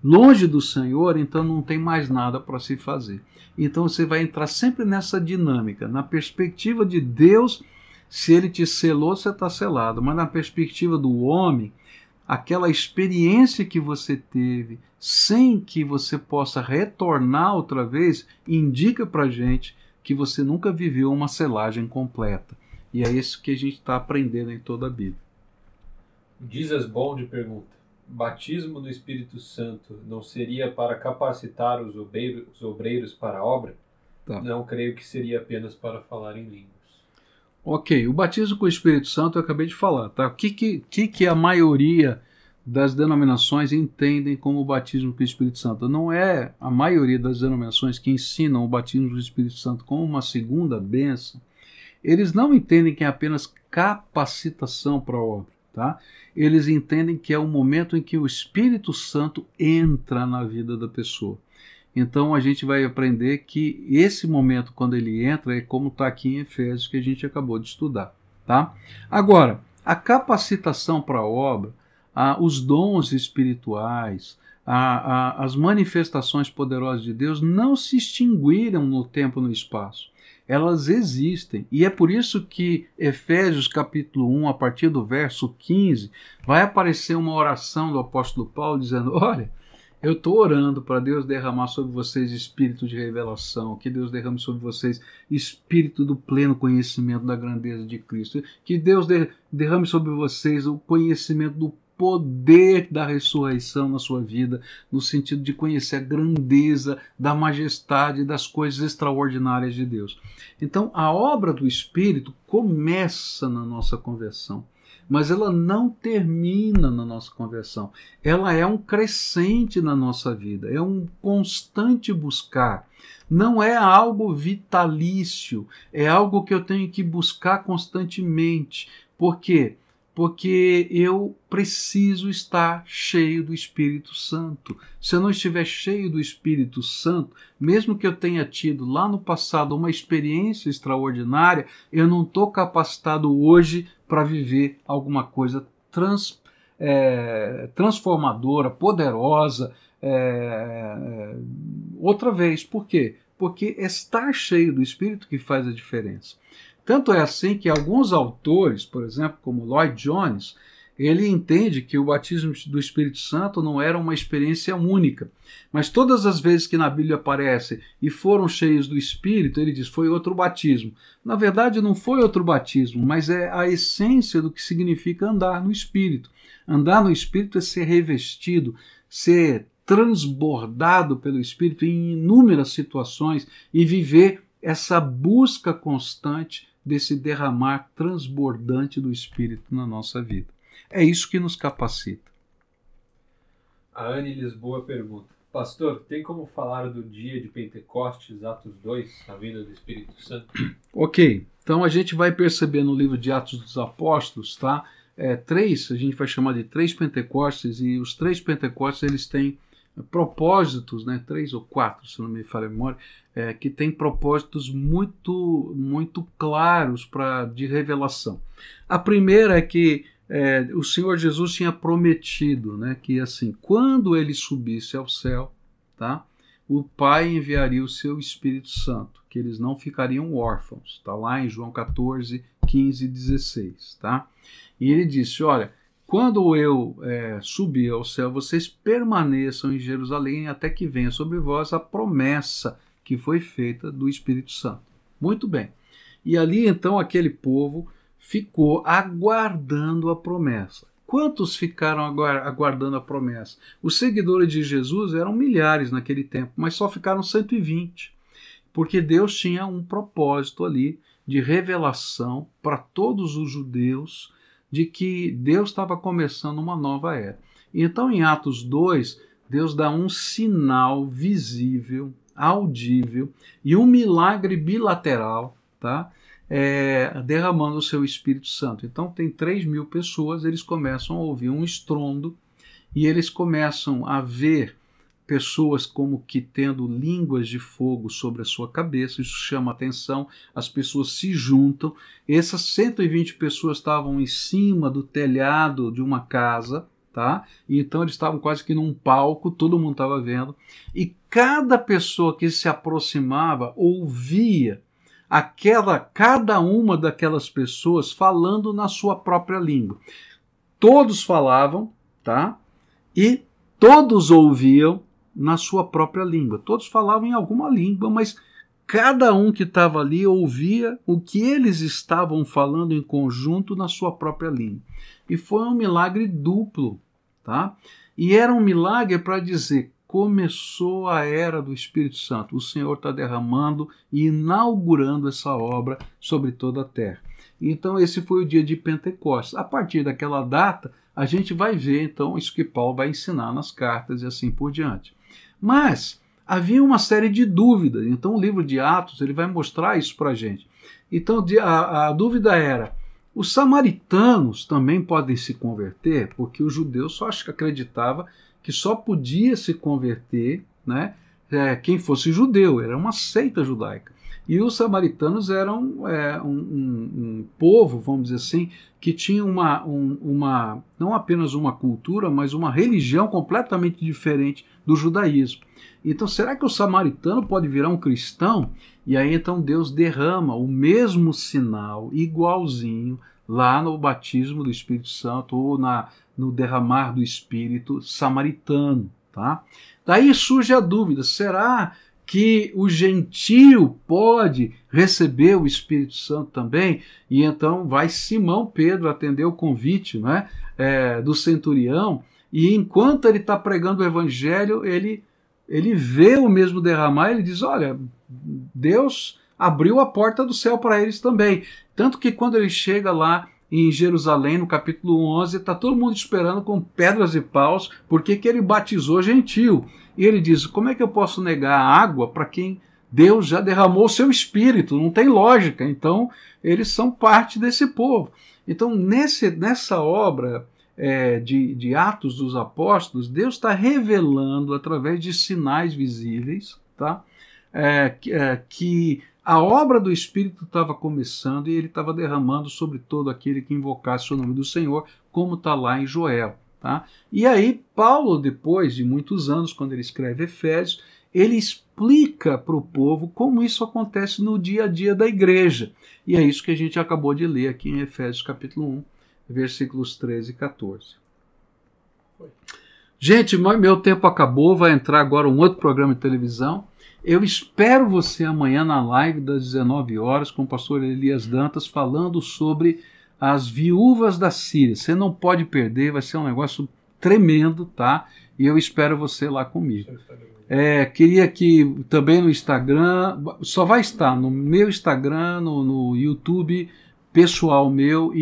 longe do Senhor, então não tem mais nada para se fazer. Então você vai entrar sempre nessa dinâmica, na perspectiva de Deus, se ele te selou, você está selado, mas na perspectiva do homem, aquela experiência que você teve, sem que você possa retornar outra vez, indica para gente que você nunca viveu uma selagem completa. E é isso que a gente está aprendendo em toda a Bíblia. Dizas Bond pergunta: batismo no Espírito Santo não seria para capacitar os obreiros, os obreiros para a obra? Tá. Não creio que seria apenas para falar em línguas. Ok, o batismo com o Espírito Santo eu acabei de falar, tá? O que, que, que, a maioria das denominações entendem como o batismo com o Espírito Santo? Não é a maioria das denominações que ensinam o batismo com o Espírito Santo como uma segunda bênção. Eles não entendem que é apenas capacitação para a obra, tá? Eles entendem que é o momento em que o Espírito Santo entra na vida da pessoa. Então a gente vai aprender que esse momento, quando ele entra, é como está aqui em Efésios, que a gente acabou de estudar. Tá? Agora, a capacitação para a obra, os dons espirituais, a, a, as manifestações poderosas de Deus não se extinguiram no tempo e no espaço. Elas existem. E é por isso que Efésios capítulo 1, a partir do verso 15, vai aparecer uma oração do apóstolo Paulo dizendo: Olha, eu estou orando para Deus derramar sobre vocês espírito de revelação, que Deus derrame sobre vocês espírito do pleno conhecimento da grandeza de Cristo, que Deus derrame sobre vocês o conhecimento do poder da ressurreição na sua vida, no sentido de conhecer a grandeza, da majestade, das coisas extraordinárias de Deus. Então, a obra do Espírito começa na nossa conversão mas ela não termina na nossa conversão. Ela é um crescente na nossa vida, é um constante buscar. Não é algo vitalício, é algo que eu tenho que buscar constantemente. Por quê? porque eu preciso estar cheio do Espírito Santo. Se eu não estiver cheio do Espírito Santo, mesmo que eu tenha tido lá no passado uma experiência extraordinária, eu não estou capacitado hoje para viver alguma coisa trans, é, transformadora, poderosa, é, outra vez. Por quê? Porque estar cheio do Espírito que faz a diferença. Tanto é assim que alguns autores, por exemplo, como Lloyd Jones, ele entende que o batismo do Espírito Santo não era uma experiência única, mas todas as vezes que na Bíblia aparece e foram cheios do Espírito, ele diz foi outro batismo. Na verdade, não foi outro batismo, mas é a essência do que significa andar no Espírito. Andar no Espírito é ser revestido, ser transbordado pelo Espírito em inúmeras situações e viver essa busca constante desse derramar transbordante do Espírito na nossa vida. É isso que nos capacita. A Anne Lisboa pergunta: Pastor, tem como falar do dia de Pentecostes, Atos 2, a vinda do Espírito Santo? Ok, então a gente vai perceber no livro de Atos dos Apóstolos, tá? É, três, a gente vai chamar de três Pentecostes, e os três Pentecostes eles têm propósitos, né, três ou quatro, se não me falha a memória, é, que têm propósitos muito, muito claros para de revelação. A primeira é que é, o Senhor Jesus tinha prometido, né, que assim, quando ele subisse ao céu, tá, o Pai enviaria o seu Espírito Santo, que eles não ficariam órfãos. Está lá em João 14, 15 e 16, tá? E ele disse, olha, quando eu é, subir ao céu, vocês permaneçam em Jerusalém até que venha sobre vós a promessa que foi feita do Espírito Santo. Muito bem. E ali então aquele povo ficou aguardando a promessa. Quantos ficaram aguardando a promessa? Os seguidores de Jesus eram milhares naquele tempo, mas só ficaram 120, porque Deus tinha um propósito ali de revelação para todos os judeus de que Deus estava começando uma nova era. Então, em Atos 2, Deus dá um sinal visível, audível e um milagre bilateral, tá? É, derramando o seu Espírito Santo. Então, tem 3 mil pessoas, eles começam a ouvir um estrondo e eles começam a ver pessoas como que tendo línguas de fogo sobre a sua cabeça, isso chama atenção, as pessoas se juntam. Essas 120 pessoas estavam em cima do telhado de uma casa, tá? Então eles estavam quase que num palco, todo mundo estava vendo, e cada pessoa que se aproximava ouvia aquela cada uma daquelas pessoas falando na sua própria língua. Todos falavam, tá? E todos ouviam na sua própria língua. Todos falavam em alguma língua, mas cada um que estava ali ouvia o que eles estavam falando em conjunto na sua própria língua. E foi um milagre duplo, tá? E era um milagre para dizer começou a era do Espírito Santo. O Senhor está derramando e inaugurando essa obra sobre toda a terra. Então esse foi o dia de Pentecostes. A partir daquela data, a gente vai ver então isso que Paulo vai ensinar nas cartas e assim por diante. Mas havia uma série de dúvidas. Então o livro de Atos ele vai mostrar isso para a gente. Então a, a dúvida era: os samaritanos também podem se converter? Porque o judeu só acho que só podia se converter né, é, quem fosse judeu, era uma seita judaica. E os samaritanos eram é, um, um, um, povo, vamos dizer assim, que tinha uma, um, uma, não apenas uma cultura, mas uma religião completamente diferente do judaísmo. Então, será que o samaritano pode virar um cristão? E aí então Deus derrama o mesmo sinal, igualzinho, lá no batismo do Espírito Santo ou na, no derramar do Espírito samaritano. Tá? Daí surge a dúvida: será que o gentio pode receber o Espírito Santo também, e então vai Simão Pedro atender o convite né, é, do centurião, e enquanto ele está pregando o evangelho, ele, ele vê o mesmo derramar, ele diz: Olha, Deus abriu a porta do céu para eles também. Tanto que quando ele chega lá em Jerusalém, no capítulo 11, está todo mundo esperando com pedras e paus, porque que ele batizou gentil. E ele diz: como é que eu posso negar água para quem Deus já derramou o seu espírito? Não tem lógica. Então, eles são parte desse povo. Então, nesse, nessa obra é, de, de Atos dos Apóstolos, Deus está revelando através de sinais visíveis tá? É, é, que a obra do Espírito estava começando e ele estava derramando sobre todo aquele que invocasse o nome do Senhor, como está lá em Joel. Tá? E aí, Paulo, depois de muitos anos, quando ele escreve Efésios, ele explica para o povo como isso acontece no dia a dia da igreja. E é isso que a gente acabou de ler aqui em Efésios capítulo 1, versículos 13 e 14. Gente, meu tempo acabou, vai entrar agora um outro programa de televisão. Eu espero você amanhã na live das 19 horas com o pastor Elias Dantas falando sobre as viúvas da Síria. Você não pode perder, vai ser um negócio tremendo, tá? E eu espero você lá comigo. É, queria que também no Instagram, só vai estar no meu Instagram, no, no YouTube pessoal meu